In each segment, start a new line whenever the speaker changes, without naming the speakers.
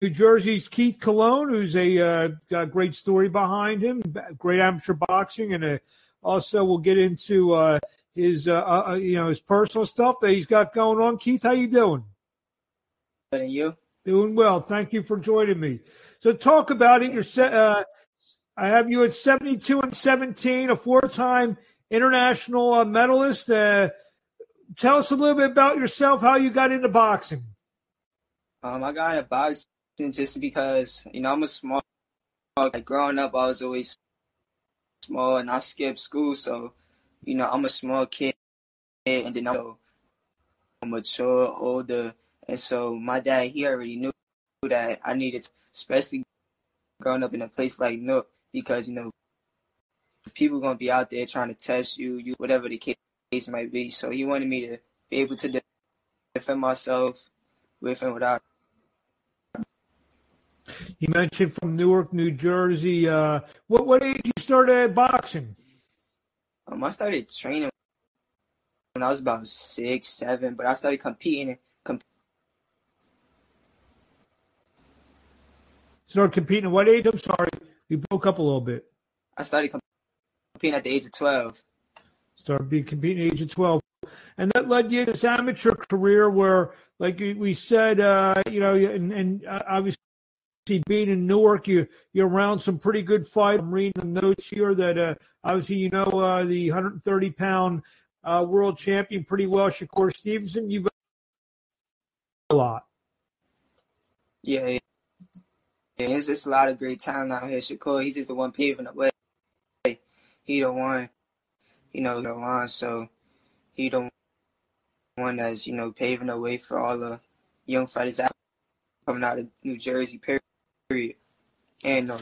New Jersey's Keith Colon, who's a uh, got a great story behind him, great amateur boxing, and uh, also we'll get into uh, his uh, uh, you know his personal stuff that he's got going on. Keith, how you doing?
And you?
Doing well. Thank you for joining me. So talk about it. You're. Uh, I have you at 72 and 17, a four-time international uh, medalist. Uh, tell us a little bit about yourself, how you got into boxing.
Um, I got into boxing just because you know I'm a small. Like growing up, I was always small, and I skipped school, so you know I'm a small kid, and then I'm mature, older, and so my dad he already knew that I needed, to, especially growing up in a place like Newark, because you know people gonna be out there trying to test you, you whatever the case might be. So he wanted me to be able to defend myself with and without
you mentioned from Newark, New Jersey. Uh, what what age you started boxing?
Um, I started training when I was about six, seven, but I started competing. Comp-
started competing at what age? I'm sorry, you broke up a little bit.
I started competing at the age of twelve.
Started being competing at the age of twelve, and that led you to this amateur career where, like we said, uh, you know, and, and uh, obviously being in Newark, you you're around some pretty good fight. I'm reading the notes here that uh, obviously you know uh, the 130 pound uh, world champion pretty well, Shakur Stevenson. You've a lot.
Yeah, yeah, it's just a lot of great talent out here. Shakur, he's just the one paving the way. He the one, you know, the line. So he the one that's you know paving the way for all the young fighters out coming out of New Jersey. Period period. And uh,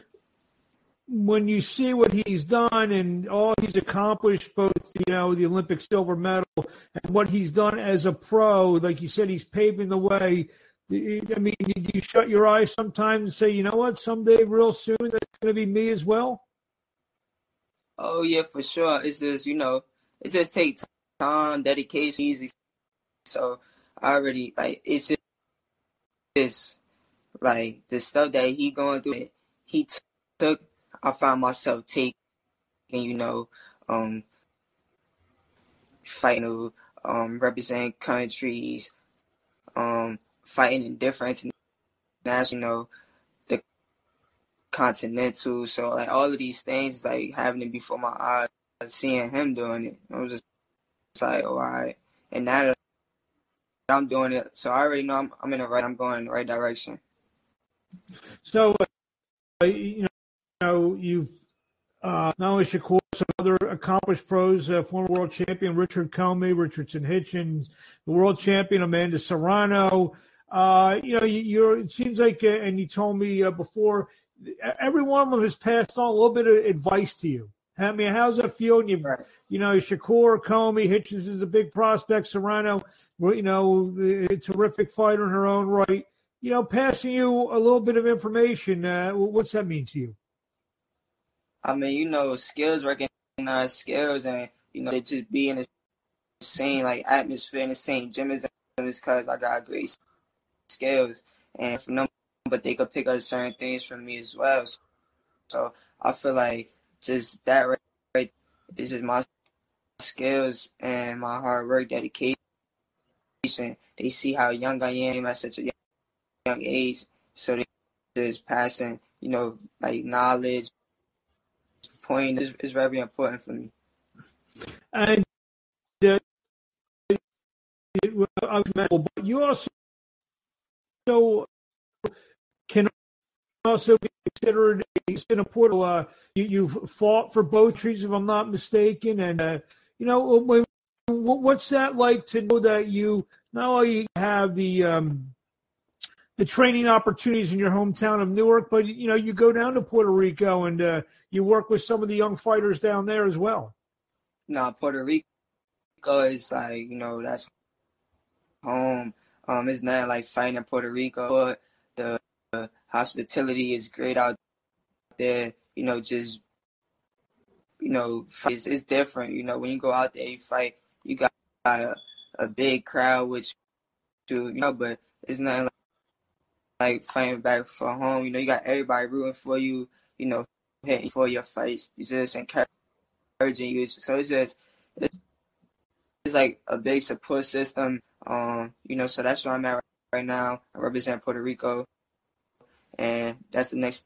when you see what he's done and all he's accomplished, both you know the Olympic silver medal and what he's done as a pro, like you said, he's paving the way. I mean, do you shut your eyes sometimes and say, you know what, someday, real soon, that's going to be me as well?
Oh yeah, for sure. It's just you know, it just takes time, dedication, easy. So I already like it's just, just like the stuff that he going through, he took. I found myself taking, you know, um, fighting, um, represent countries, um, fighting in different international, the continental. So like all of these things, like happening before my eyes, seeing him doing it, I was just like, oh, all right. And now that I'm doing it, so I already know I'm, I'm in the right. I'm going in the right direction.
So, uh, you know, you've uh, not only Shakur, some other accomplished pros, uh, former world champion Richard Commey, Richardson Hitchens, the world champion Amanda Serrano. Uh, you know, you, are it seems like, uh, and you told me uh, before, every one of them has passed on a little bit of advice to you. I mean, how's that feel? And you, right. you know, Shakur, Commey, Hitchens is a big prospect. Serrano, you know, a terrific fighter in her own right you know, passing you a little bit of information. Uh, what's that mean to you?
I mean, you know, skills recognize skills, and you know, they just be in the same like atmosphere in the same gym as them because I got great skills, and from them, but they could pick up certain things from me as well. So I feel like just that right, right is just my skills and my hard work, dedication. They see how young I am at such a young young age, so they just passing, you know, like knowledge, point is, is very important for me.
And uh, but you also so can also be considered a Singapore. Uh, you, you've fought for both trees, if I'm not mistaken, and uh, you know what's that like to know that you not only have the um, the training opportunities in your hometown of Newark, but you know you go down to Puerto Rico and uh, you work with some of the young fighters down there as well.
No, Puerto Rico is like you know that's home. Um, it's not like fighting in Puerto Rico, but the hospitality is great out there. You know, just you know, it's, it's different. You know, when you go out there, you fight. You got a, a big crowd, which you know, but it's not like like fighting back for home. You know, you got everybody rooting for you. You know, hitting for your fights. You just encouraging you. So it's just it's, it's like a big support system. Um, you know, so that's where I'm at right now. I represent Puerto Rico, and that's the next.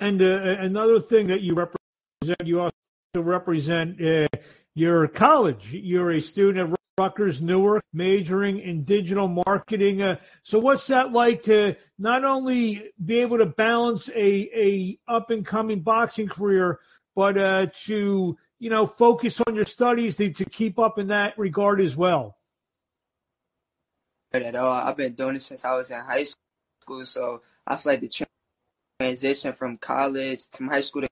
And uh, another thing that you represent, you also represent uh, your college. You're a student at Rutgers Newark, majoring in digital marketing. Uh, so, what's that like to not only be able to balance a a up and coming boxing career, but uh, to you know focus on your studies to, to keep up in that regard as well?
At all, I've been doing it since I was in high school, so I feel like the transition from college, from high school to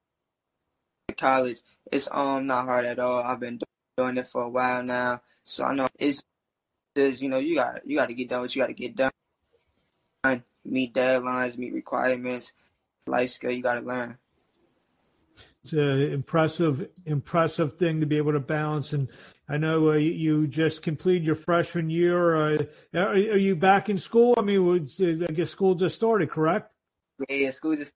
college, it's um not hard at all. I've been doing it for a while now so I know it's just you know you got you got to get done what you got to get done. Meet deadlines, meet requirements, life skill you got to learn.
It's an impressive, impressive thing to be able to balance. And I know uh, you just completed your freshman year. Uh, are, are, you back in school? I mean, I guess school just started, correct?
Yeah, school just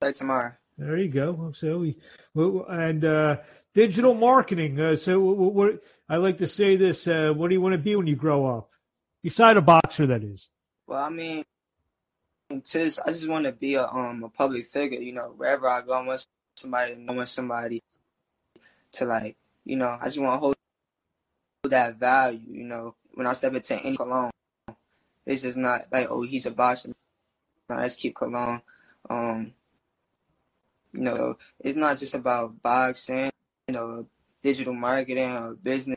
started tomorrow.
There you go. So we, and uh, digital marketing. Uh, so what, what, I like to say this: uh, What do you want to be when you grow up? Beside a boxer, that is.
Well, I mean, just I just want to be a um a public figure. You know, wherever I go, I want somebody to want somebody to like, you know, I just want to hold that value. You know, when I step into any cologne, it's just not like, oh, he's a boxer. No, let's keep cologne. Um, you know, it's not just about boxing, you know, digital marketing or business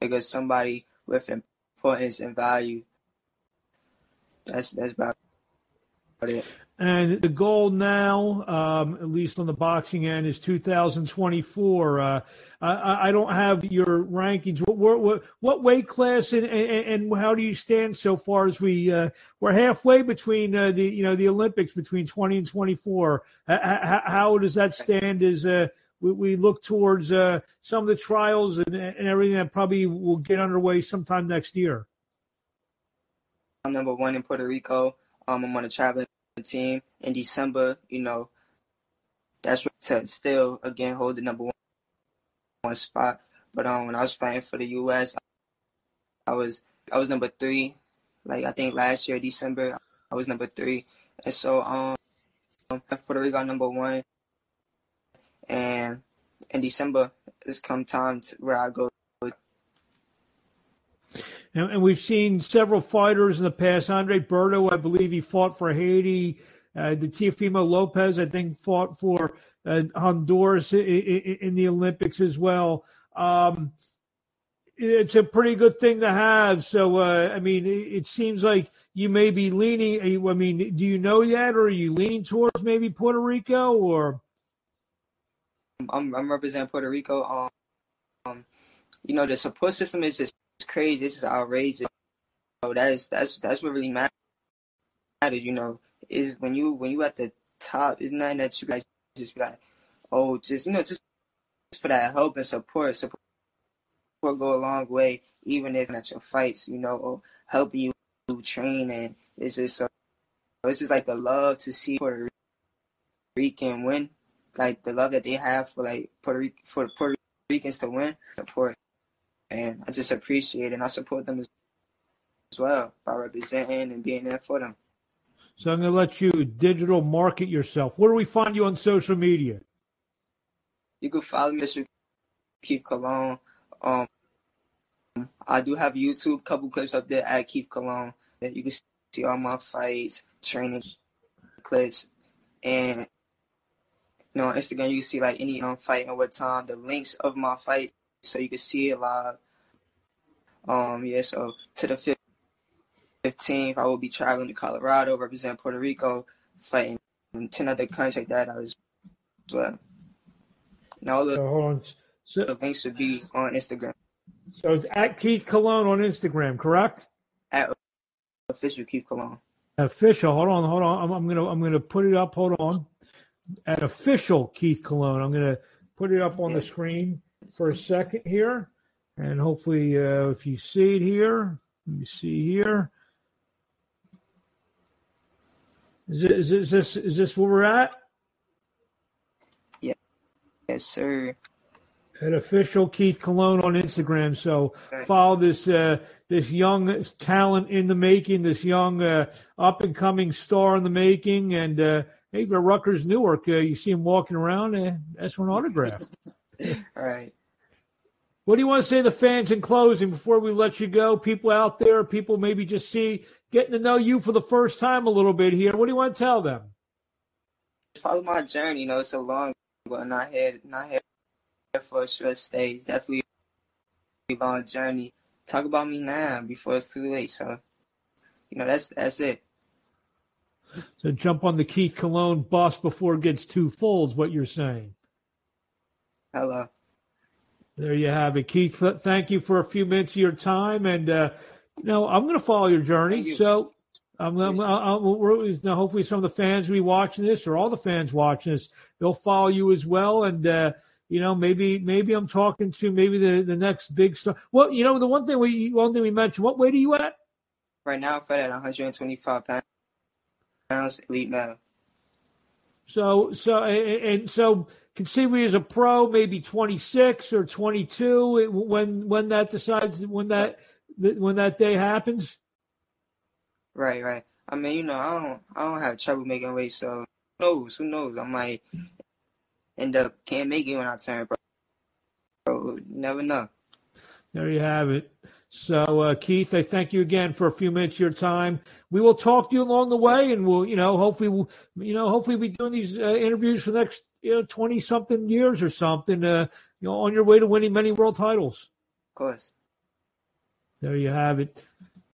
because somebody with importance and value. That's that's about it.
And the goal now, um, at least on the boxing end, is 2024. Uh, I, I, don't have your rankings. What, what, what weight class and, and, and, how do you stand so far as we uh, we're halfway between uh, the you know the Olympics between 20 and 24? How, how does that stand as uh, we, we, look towards uh, some of the trials and, and everything that probably will get underway sometime next year?
I'm number one in Puerto Rico. Um, I'm on a traveling team in December, you know, that's to still again hold the number one, one spot. But um, when I was fighting for the U.S., I was I was number three. Like I think last year December, I was number three, and so um, Puerto Rico number one, and in December it's come time to where I go
and, and, we've seen several fighters in the past. Andre Berto, I believe he fought for Haiti. Uh, the Teofimo Lopez, I think, fought for uh, Honduras in, in, in, the Olympics as well. Um, it's a pretty good thing to have. So, uh, I mean, it, it, seems like you may be leaning. I mean, do you know yet, or are you leaning towards maybe Puerto Rico, or?
I'm, I'm representing Puerto Rico. Um, um, you know, the support system is just crazy. This is outrageous. So that is that's that's what really matters. You know, is when you when you at the top. It's not that you guys just be like, oh, just you know, just for that help and support. Support go a long way, even if at your fights, you know, or helping you train. And it's just so it's just like the love to see Puerto Rican win, like the love that they have for like Puerto Rican for Puerto Ricans to win. Support and I just appreciate it and I support them as, well by representing and being there for them.
So I'm going to let you digital market yourself. Where do we find you on social media?
You can follow me, Mr. Keith Colon. Um, I do have YouTube, couple clips up there at Keith Colon that you can see all my fights, training clips, and you know on Instagram you can see like any um fight and what time, the links of my fight so you can see it live. Um, yeah, so to the 15th, I will be traveling to Colorado, represent Puerto Rico, fighting 10 other countries like that as well. Now, the, so, so, the links should be on Instagram.
So it's at Keith Colon on Instagram, correct?
At official Keith Colon.
Official. Hold on, hold on. I'm, I'm, gonna I'm gonna put it up. Hold on. At official Keith Colon. I'm gonna put it up on yeah. the screen for a second here, and hopefully, uh, if you see it here, let me see here. Is, it, is, is this is this where we're at?
Yeah. Yes, sir.
An official Keith Colon on Instagram. So
Right.
follow this uh, this young talent in the making, this young uh, up and coming star in the making, and uh, hey, for Rutgers Newark, uh, you see him walking around. Uh, that's for an autograph.
All right.
What do you want to say to the fans in closing before we let you go? People out there, people maybe just see getting to know you for the first time a little bit here. What do you want to tell them?
Follow my journey. You know, it's a long, but not here, not here for a short stay. It's definitely a long journey. Talk about me now before it's too late. So, you know, that's that's it.
So jump on the Keith Colon bus before it gets too full, is what you're saying.
Hello.
There you have it, Keith. Thank you for a few minutes of your time, and uh, you know I'm going to follow your journey.
You.
So I'm, I'm, I'm hopefully some of the fans will be watching this, or all the fans watching this, they'll follow you as well. And uh, you know, maybe maybe I'm talking to maybe the the next big star. Well, you know, the one thing we one thing we mentioned. What weight are you at?
Right now, I'm at 125 pounds, pounds elite male.
So so and, and so conceivably as a pro, maybe 26 or 22 when when that decides when that when that day happens.
Right, right. I mean, you know, I don't, I don't have trouble making weight. So who knows? Who knows? I might end up can't make it when I turn pro. You never know.
There you have it. So, uh, Keith, I thank you again for a few minutes of your time. We will talk to you along the way, and we'll, you know, hopefully, we'll, you know, hopefully, be doing these uh, interviews for the next, you know, twenty something years or something. Uh, you know, on your way to winning many world titles.
Of course.
There you have it.